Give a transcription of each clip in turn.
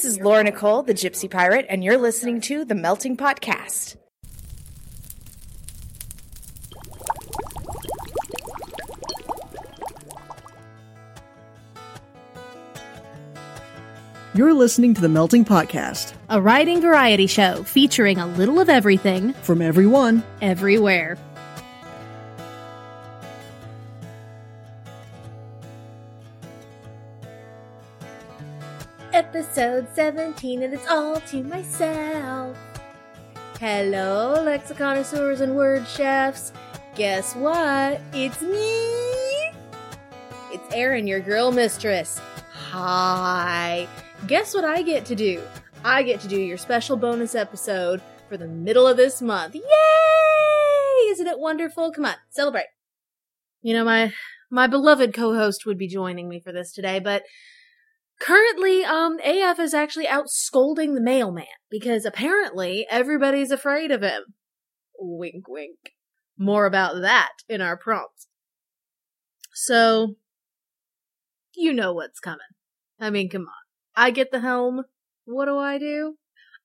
This is Laura Nicole, the Gypsy Pirate, and you're listening to the Melting Podcast. You're listening to the Melting Podcast a writing variety show featuring a little of everything, from everyone. everywhere. Episode 17, and it's all to myself. Hello, lexiconosaurs and word chefs. Guess what? It's me! It's Erin, your girl mistress. Hi. Guess what I get to do? I get to do your special bonus episode for the middle of this month. Yay! Isn't it wonderful? Come on, celebrate. You know, my my beloved co-host would be joining me for this today, but currently um AF is actually out scolding the mailman because apparently everybody's afraid of him. Wink wink. More about that in our prompt. So you know what's coming. I mean, come on. I get the helm. What do I do?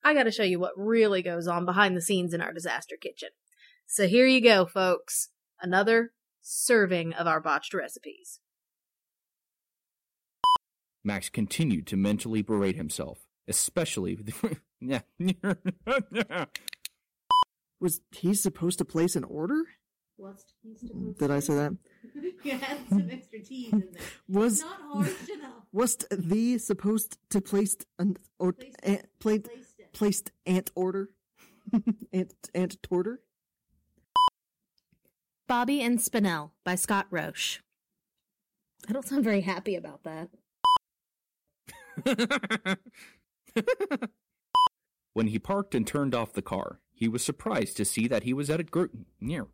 I gotta show you what really goes on behind the scenes in our disaster kitchen. So here you go, folks. Another serving of our botched recipes. Max continued to mentally berate himself, especially. Yeah. Was he supposed to place an order? What's he's supposed Did I say that? You had some extra T's in there. Was Not harsh enough. was the supposed to place an or Placed ant, it. played, Placed placed ant order? ant ant torter? Bobby and Spinell by Scott Roche. I don't sound very happy about that. when he parked and turned off the car, he was surprised to see that he was at a gro- near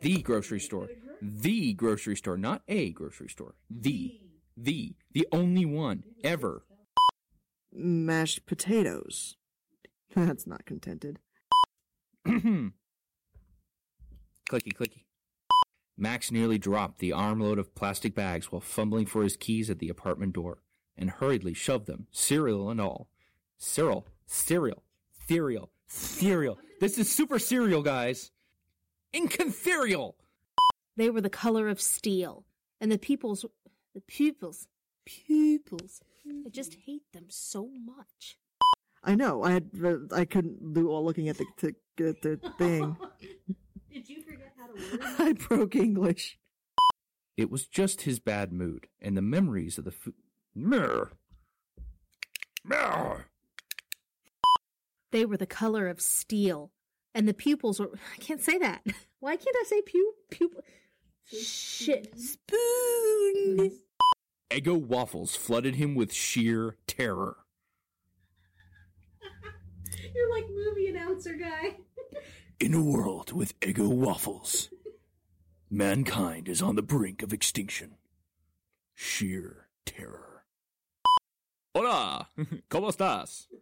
the grocery store. The grocery store, not a grocery store. The, the, the only one ever. Mashed potatoes. That's not contented. clicky, clicky. Max nearly dropped the armload of plastic bags while fumbling for his keys at the apartment door and hurriedly shoved them, cereal and all. Cyril, cereal, cereal, cereal. This is super cereal, guys. Incontherial. They were the color of steel, and the people's the pupils pupils. I just hate them so much. I know. I had uh, I couldn't do all looking at the to, at the thing. Did you forget how to word? I broke English. It was just his bad mood and the memories of the food. Mirror. Mirror. They were the color of steel, and the pupils were. I can't say that. Why can't I say pu pupil? Shit, spoon. Eggo waffles flooded him with sheer terror. You're like movie announcer guy. In a world with Eggo waffles, mankind is on the brink of extinction. Sheer terror. Hola, ¿cómo estás? How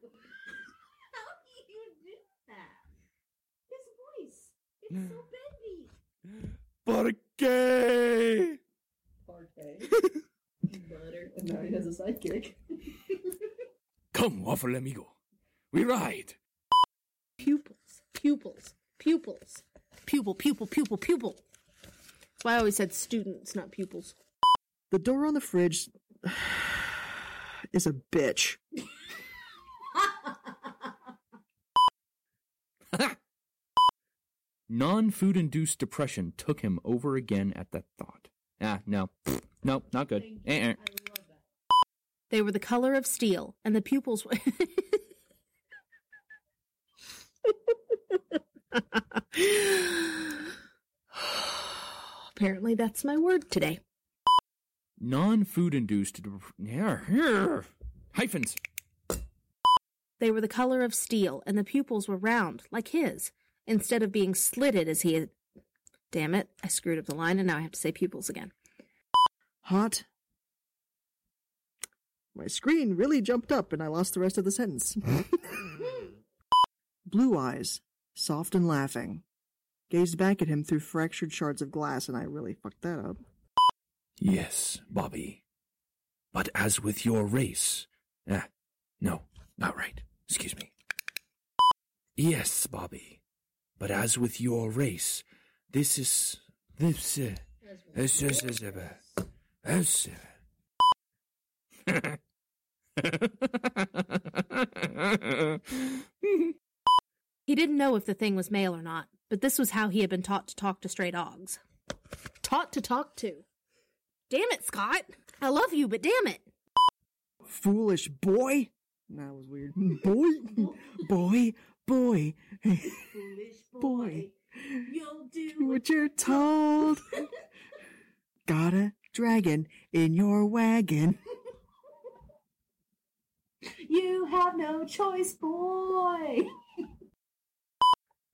do you do that? His voice. It's so bendy. ¿Por qué? Butter. And now he has a sidekick. Come, waffle amigo. We ride. Pupils, pupils, pupils, pupil, pupil, pupil, pupil. That's why I always said students, not pupils. The door on the fridge is a bitch. Non food induced depression took him over again at that thought. Ah, no. No, not good. Eh. They were the color of steel, and the pupils were. Apparently, that's my word today. Non food induced. Here, here. Hyphens. They were the color of steel, and the pupils were round, like his, instead of being slitted as he had. Damn it, I screwed up the line, and now I have to say pupils again. Hot. My screen really jumped up and I lost the rest of the sentence. Blue eyes, soft and laughing, gazed back at him through fractured shards of glass, and I really fucked that up. Yes, Bobby. But as with your race, ah, No, not right. Excuse me. Yes, Bobby. But as with your race, this is this uh, this is this is uh, this. uh, He didn't know if the thing was male or not, but this was how he had been taught to talk to stray dogs. Taught to talk to. Damn it, Scott. I love you, but damn it. Foolish boy. That was weird. Boy, boy, boy. Foolish Boy. You'll do Do what you're told. Got a dragon in your wagon. You have no choice, boy.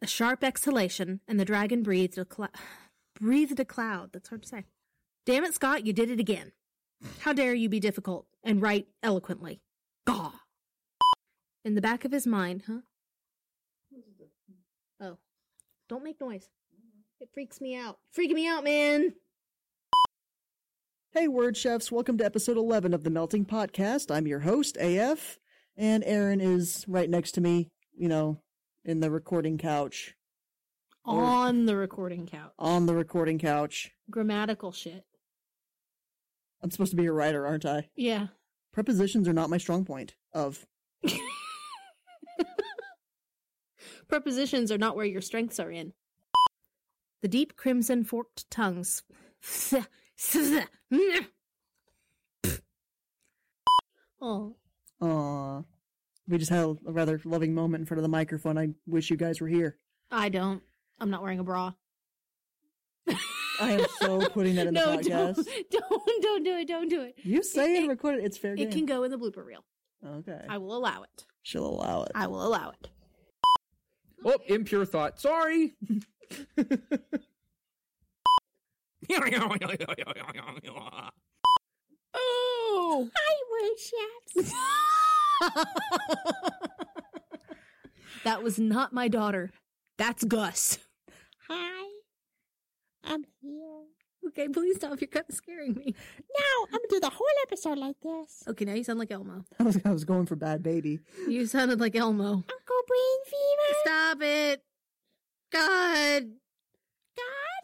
A sharp exhalation, and the dragon breathed a cloud. breathed a cloud. That's hard to say. Damn it, Scott, you did it again. How dare you be difficult and write eloquently? Gaw. In the back of his mind, huh? Oh. Don't make noise. It freaks me out. Freaking me out, man. Hey, word chefs, welcome to episode 11 of the Melting Podcast. I'm your host, AF, and Erin is right next to me, you know, in the recording couch, Or- On the recording couch. on the recording couch. Grammatical shit. I'm supposed to be a writer, aren't I? Yeah. Prepositions are not my strong point. Of Prepositions are not where your strengths are in. The deep crimson forked tongues. oh, Aw. We just had a rather loving moment in front of the microphone. I wish you guys were here. I don't. I'm not wearing a bra. I am so putting that in the no, podcast. don't, don't, don't do it. Don't do it. You say It- and record it, it's fair game. It can go in the blooper reel. Okay. I will allow it. She'll allow it. I will allow it. oh, impure thought. Sorry. Oh, hi, word that was not my daughter. That's Gus. Hi, I'm here. Okay, please stop. You're kind of scaring me. No, I'm gonna do the whole episode like this. Okay, now you sound like Elmo. I was, I was going for bad baby. You sounded like Elmo. Uncle Brain Fever. Stop it. God. God?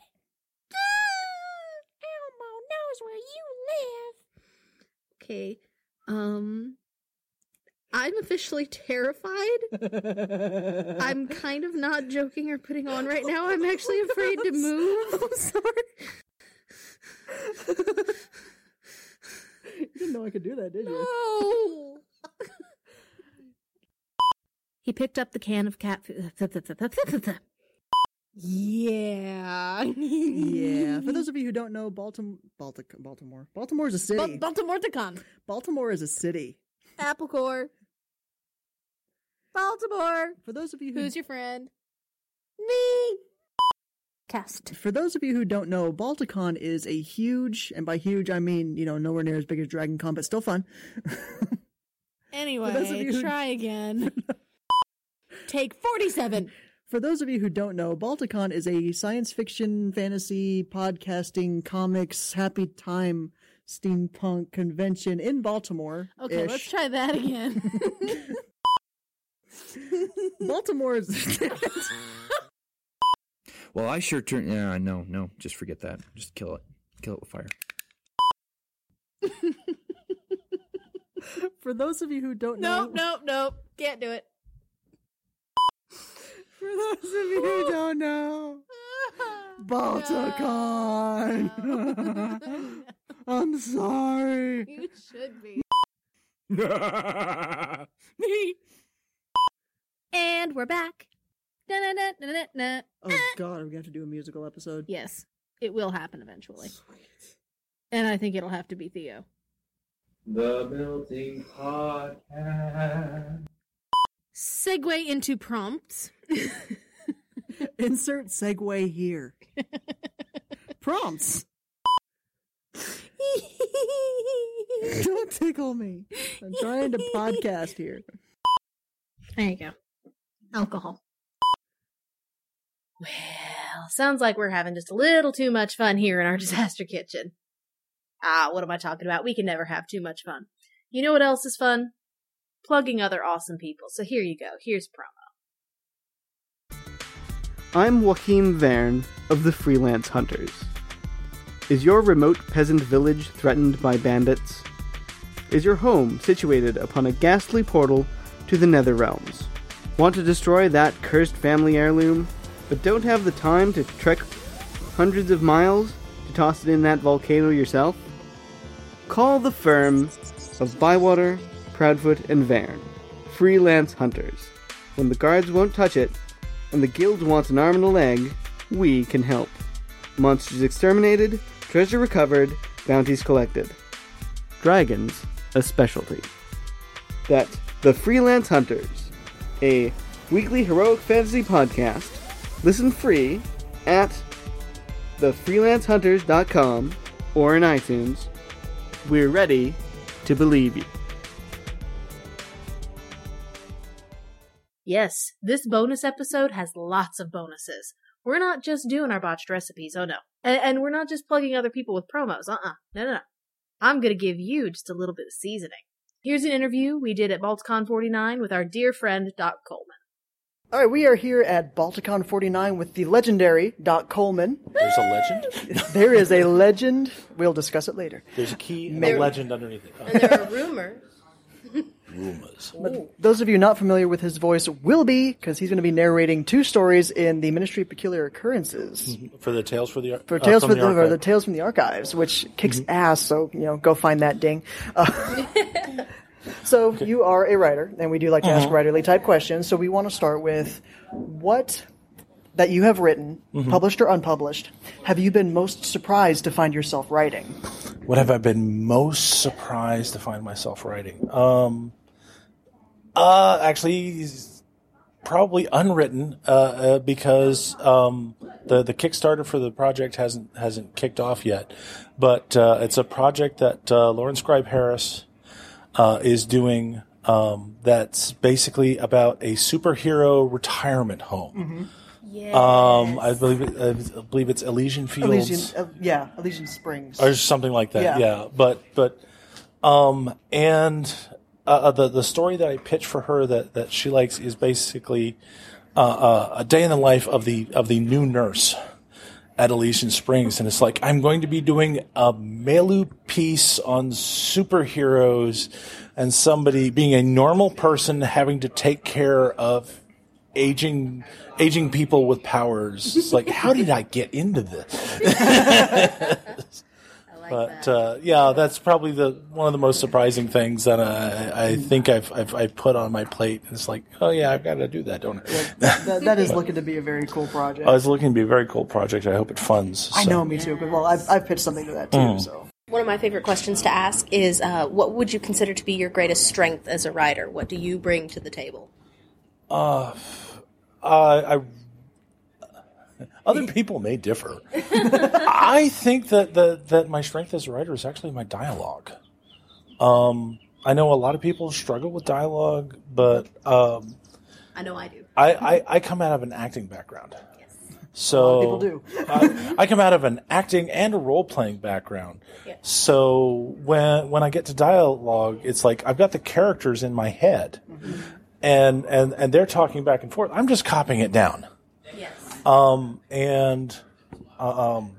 God! Elmo knows where you live. Okay. Um I'm officially terrified. I'm kind of not joking or putting on right now. I'm actually afraid to move. I'm sorry. you didn't know I could do that, did you? No. he picked up the can of cat food. yeah. Yeah. For those of you who don't know, Baltimore, Baltic, Baltimore, Baltimore is a city. Baltimore Baltimore is a city. Applecore. Baltimore. For those of you who Who's your friend? Me. Cast. For those of you who don't know, Balticon is a huge, and by huge I mean, you know, nowhere near as big as Dragon Con, but still fun. Anyway, those of you who- try again. Take 47. For those of you who don't know, Balticon is a science fiction, fantasy, podcasting, comics, happy time, steampunk convention in Baltimore. Okay, let's try that again. Baltimore is. well, I sure turn. Yeah, no, no, just forget that. Just kill it. Kill it with fire. For those of you who don't know, nope, nope, nope. Can't do it. For those of you who don't know, Balticon. I'm sorry. you should be. And we're back. Da-na-na-na-na-na. Oh ah. God, we have to do a musical episode. Yes, it will happen eventually. And I think it'll have to be Theo. The melting podcast. Segue into prompts. Insert segue here. Prompts. Don't tickle me. I'm trying to podcast here. There you go. Alcohol. Well, sounds like we're having just a little too much fun here in our disaster kitchen. Ah, what am I talking about? We can never have too much fun. You know what else is fun? plugging other awesome people. So here you go. Here's promo. I'm Joachim Verne of the Freelance Hunters. Is your remote peasant village threatened by bandits? Is your home situated upon a ghastly portal to the Nether Realms? Want to destroy that cursed family heirloom, but don't have the time to trek hundreds of miles to toss it in that volcano yourself? Call the firm of Bywater, Proudfoot, and Verne, freelance hunters. When the guards won't touch it, and the guild wants an arm and a leg, we can help. Monsters exterminated, treasure recovered, bounties collected. Dragons, a specialty. That's The Freelance Hunters, a weekly heroic fantasy podcast. Listen free at thefreelancehunters.com or in iTunes. We're ready to believe you. Yes, this bonus episode has lots of bonuses. We're not just doing our botched recipes, oh no. And, and we're not just plugging other people with promos, uh uh No, no, no. I'm gonna give you just a little bit of seasoning. Here's an interview we did at Balticon 49 with our dear friend Doc Coleman. All right, we are here at Balticon 49 with the legendary Doc Coleman. There's a legend. There is a legend. We'll discuss it later. There's a key and There- a legend underneath it. And there are rumors. Rumors. Those of you not familiar with his voice will be, because he's going to be narrating two stories in the Ministry of Peculiar Occurrences. For the tales for the For uh, Tales from for the, Archive. the Tales from the Archives, which kicks ass. So you know, go find that ding. Uh, so you are a writer, and we do like to ask writerly type questions. So we want to start with what that you have written, published or unpublished, have you been most surprised to find yourself writing? What have I been most surprised to find myself writing? Um, uh, actually, probably unwritten uh, uh, because um, the the Kickstarter for the project hasn't hasn't kicked off yet. But uh, it's a project that uh, Lauren Scribe Harris uh, is doing. Um, that's basically about a superhero retirement home. Yeah. Um, I believe it, I believe it's Elysian Fields Elysian, uh, yeah, Elysian Springs. or something like that. Yeah. Yeah, but but um and uh, uh, the the story that I pitched for her that that she likes is basically uh, uh, a day in the life of the of the new nurse at Elysian Springs, and it's like I'm going to be doing a Melu piece on superheroes and somebody being a normal person having to take care of aging aging people with powers. It's like, how did I get into this? but uh, yeah, that's probably the one of the most surprising things that I, I think I've, I've I put on my plate. It's like, oh yeah, I've got to do that, don't I? that, that is looking to be a very cool project. I was looking to be a very cool project. I hope it funds. I know, me too. But well, I've, I've pitched something to that too. Mm. So One of my favorite questions to ask is uh, what would you consider to be your greatest strength as a writer? What do you bring to the table? Uh, uh, I. Other people may differ. I think that, that that my strength as a writer is actually my dialogue. Um, I know a lot of people struggle with dialogue, but um, I know I do. I, I, I come out of an acting background. So people do. I, I come out of an acting and a role playing background. So when when I get to dialogue, it's like I've got the characters in my head, and and and they're talking back and forth. I'm just copying it down. Um, and uh, um,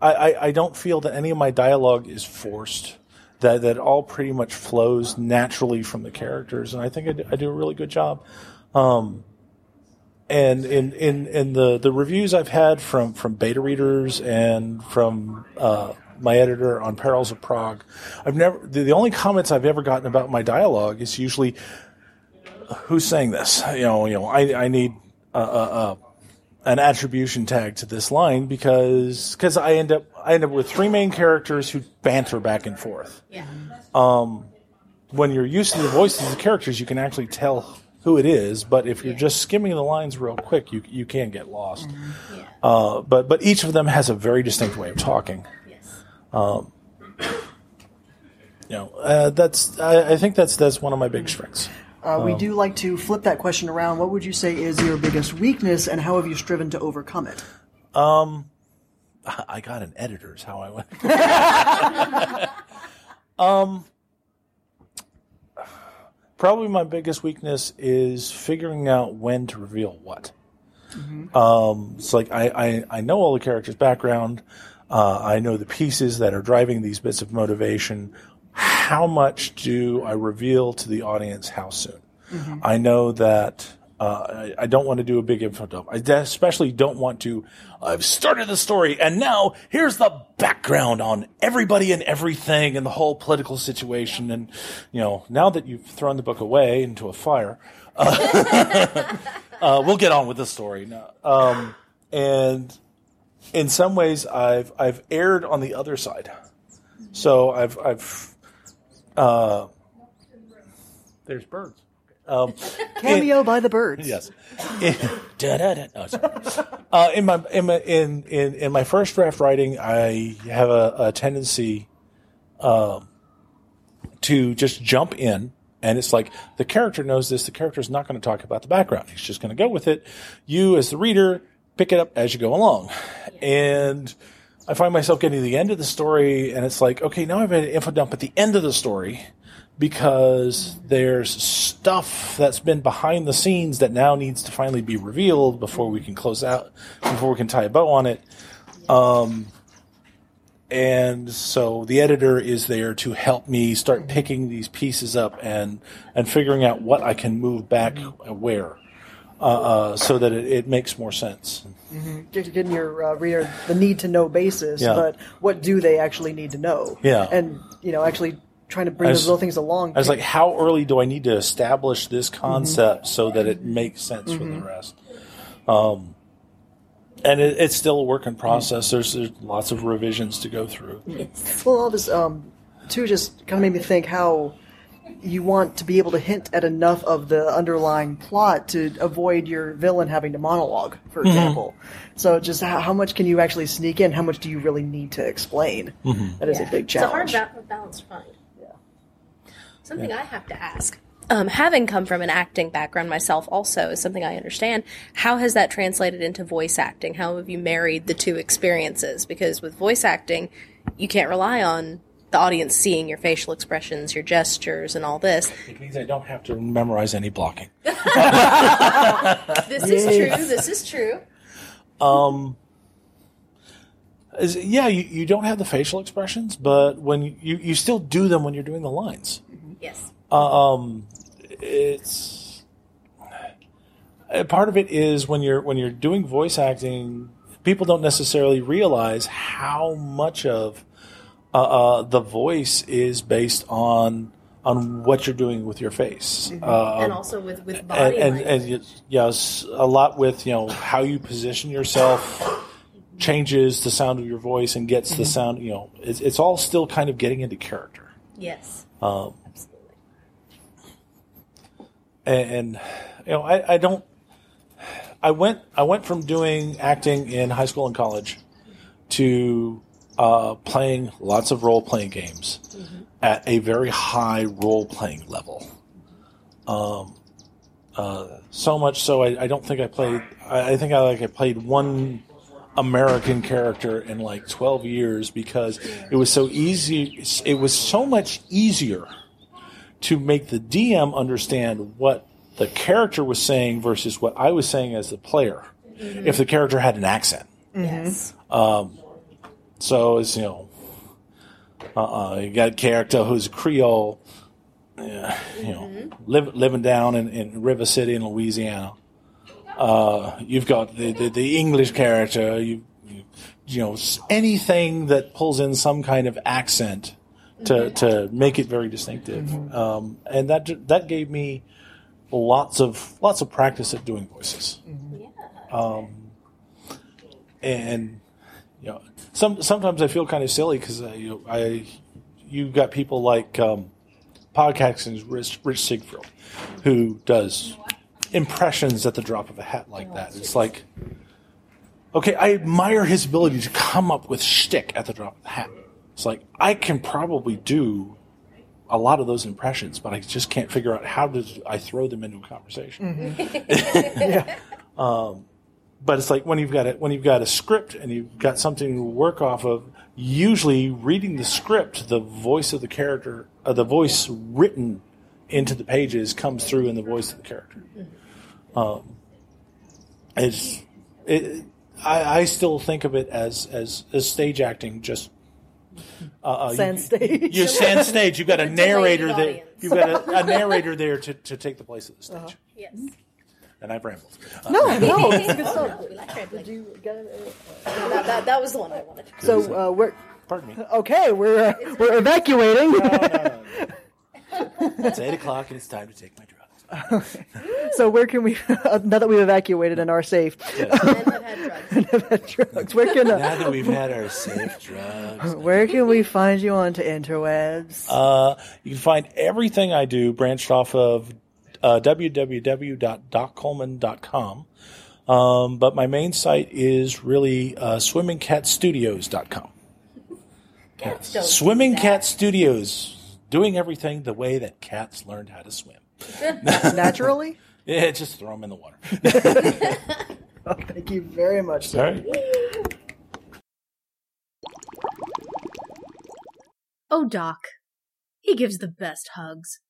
I, I I don't feel that any of my dialogue is forced. That that all pretty much flows naturally from the characters, and I think I do, I do a really good job. Um, and in, in, in the, the reviews I've had from, from beta readers and from uh, my editor on Perils of Prague, I've never the, the only comments I've ever gotten about my dialogue is usually who's saying this. You know, you know, I, I need uh, uh, uh, an attribution tag to this line because because I end up I end up with three main characters who banter back and forth. Yeah. Um, when you're used to the voices of the characters, you can actually tell who it is. But if you're just skimming the lines real quick, you you can get lost. Yeah. Uh, but but each of them has a very distinct way of talking. Yes. Um, you know, uh, that's I, I think that's that's one of my big strengths. Uh, we Um, do like to flip that question around. What would you say is your biggest weakness, and how have you striven to overcome it? Um, I got an editor. Is how I went. um, probably my biggest weakness is figuring out when to reveal what. Um, it's like I, I, I know all the characters' background. Uh, I know the pieces that are driving these bits of motivation. How much do I reveal to the audience? How soon? I know that uh, I, I don't want to do a big info dump. I especially don't want to. I've started the story, and now here's the background on everybody and everything, and the whole political situation. And you know, now that you've thrown the book away into a fire, uh, uh, we'll get on with the story now. Um, and in some ways, I've I've erred on the other side. So I've I've uh, there's birds. Um, Cameo by the birds. Yes. In, da-da-da. No. Uh, in my in my in, in in my first draft writing, I have a, a tendency um, to just jump in, and it's like the character knows this. The character is not going to talk about the background. He's just going to go with it. You, as the reader, pick it up as you go along, and. I find myself getting to the end of the story, and it's like, okay, now I've had an info dump at the end of the story because there's stuff that's been behind the scenes that now needs to finally be revealed before we can close out, before we can tie a bow on it. Um, and so the editor is there to help me start picking these pieces up and and figuring out what I can move back where, uh, uh, so that it, it makes more sense. Get- getting your uh, reader the need to know basis, Yeah. but what do they actually need to know? Yeah. and you know, actually trying to bring I those little things along. I was like, how early do I need to establish this concept so that it makes sense for the rest? Um, and it, it's still a work in process. There's, there's lots of revisions to go through. well, all this um, too just kind of made me think how you want to be able to hint at enough of the underlying plot to avoid your villain having to monologue, for example. So, just how, how much can you actually sneak in? How much do you really need to explain? That is a big challenge. It's a hard ba- balance to find. Yeah. Something I have to ask. Um, having come from an acting background myself, also is something I understand. How has that translated into voice acting? How have you married the two experiences? Because with voice acting, you can't rely on the audience seeing your facial expressions, your gestures, and all this. It means I don't have to memorize any blocking. This is true. This is true. Is- yeah, you, you don't have the facial expressions, but when you, you, you still do them when you're doing the lines. Yes. it's uh, part of it is when you're when you're doing voice acting, people don't necessarily realize how much of uh, uh, the voice is based on on what you're doing with your face. Uh, and also with with body and, language. and yes, a lot with you know how you position yourself changes the sound of your voice and gets the sound. You know, it's, it's all still kind of getting into character. yes. Um, and you know I, I don't I went I went from doing acting in high school and college to uh, playing lots of role playing games at a very high role playing level. Um, uh, so much so I, I don't think I played I, I think I like I played one American character in like 12 years because it was so easy it was so much easier to make the DM understand what the character was saying versus what I was saying as the player. If the character had an accent, Yes. So it's you know, uh, you got a character who's Creole, uh, you know, live, living down in, in River City in Louisiana. Uh, you've got the, the, the English character. You, you you know anything that pulls in some kind of accent to to make it very distinctive, um, and that that gave me lots of lots of practice at doing voices. Um, and you know, some sometimes I feel kind of silly because uh, you know, I you got people like um, podcasting's Rich, Rich Sigfrit, who does impressions at the drop of a hat like that. It's like, okay, I admire his ability to come up with shtick at the drop of the hat. It's like I can probably do a lot of those impressions, but I just can't figure out how to I throw them into a conversation. Um, but it's like when you've got it when you've got a script and you've got something to work off of. Usually, reading the script, the voice of the character, uh, the voice written into the pages comes through in the voice of the character. Um, it's it, I, I still think of it as as, as stage acting, just uh, uh, Sand you, stage. You sand stage. You've got a It's a delayed narrator there. You've got a, a narrator there to, to take the place of the stage. Yes. And I've rambled. No, no, it's good stuff. We like rambling. Did you get it? No, that, that, that was the one I wanted. So uh, we're Pardon me. okay. We're uh, we're evacuating. It's eight o'clock and it's time to take my drugs. so where can we? now that we've evacuated and are safe, And have had drugs. drugs. Where can uh, Now that we've had our safe drugs, where can we find you on to interwebs? uh, you can find everything I do branched off of uh, www.doccoleman.com. Um, but my main site is really uh, swimmingcatstudios.com. Cats don't Swimming do that. Cat Studios, doing everything the way that cats learned how to swim. Naturally. Yeah, just throw them in the water. Oh, thank you very much. Sir. Sorry. Oh, Doc. He gives the best hugs.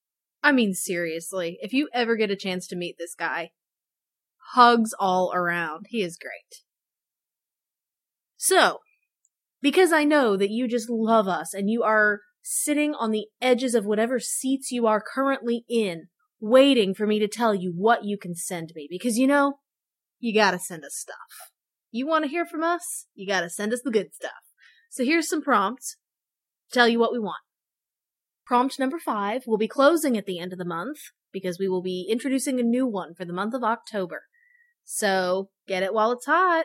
I mean, seriously, if you ever get a chance to meet this guy, hugs all around. He is great. So, because I know that you just love us and you are sitting on the edges of whatever seats you are currently in, waiting for me to tell you what you can send me, because you know, you gotta send us stuff. You want to hear from us? You gotta send us the good stuff. So here's some prompts tell you what we want. Prompt number five will be closing at the end of the month because we will be introducing a new one for the month of October. So get it while it's hot.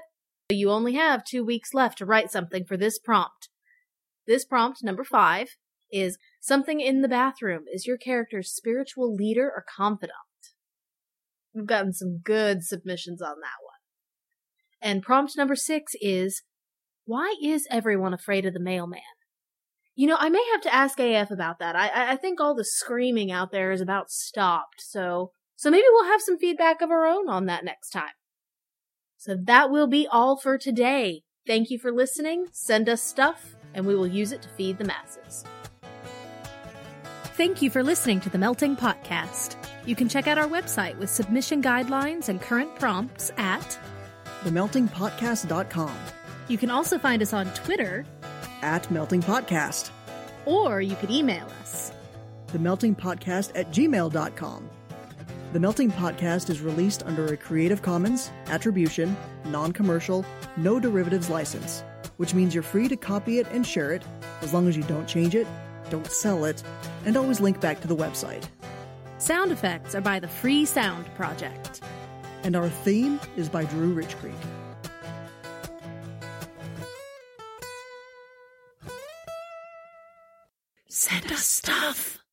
You only have two weeks left to write something for this prompt. This prompt, number five, is something in the bathroom is your character's spiritual leader or confidant. We've gotten some good submissions on that one. And prompt number six is why is everyone afraid of the mailman? You know, I may have to ask AF about that. I, I- I think all the screaming out there is about stopped. So, so maybe we'll have some feedback of our own on that next time. So that will be all for today. Thank you for listening. Send us stuff, and we will use it to feed the masses. Thank you for listening to the Melting Podcast. You can check out our website with submission guidelines and current prompts at. TheMeltingPodcast.com You can also find us on Twitter, at Melting Podcast. or you could email us. The Melting Podcast at gmail.com. The Melting Podcast is released under a Creative Commons, Attribution, Non Commercial, No Derivatives license, which means you're free to copy it and share it as long as you don't change it, don't sell it, and always link back to the website. Sound effects are by the Free Sound Project. And our theme is by Drew Rich Creek. Stuff.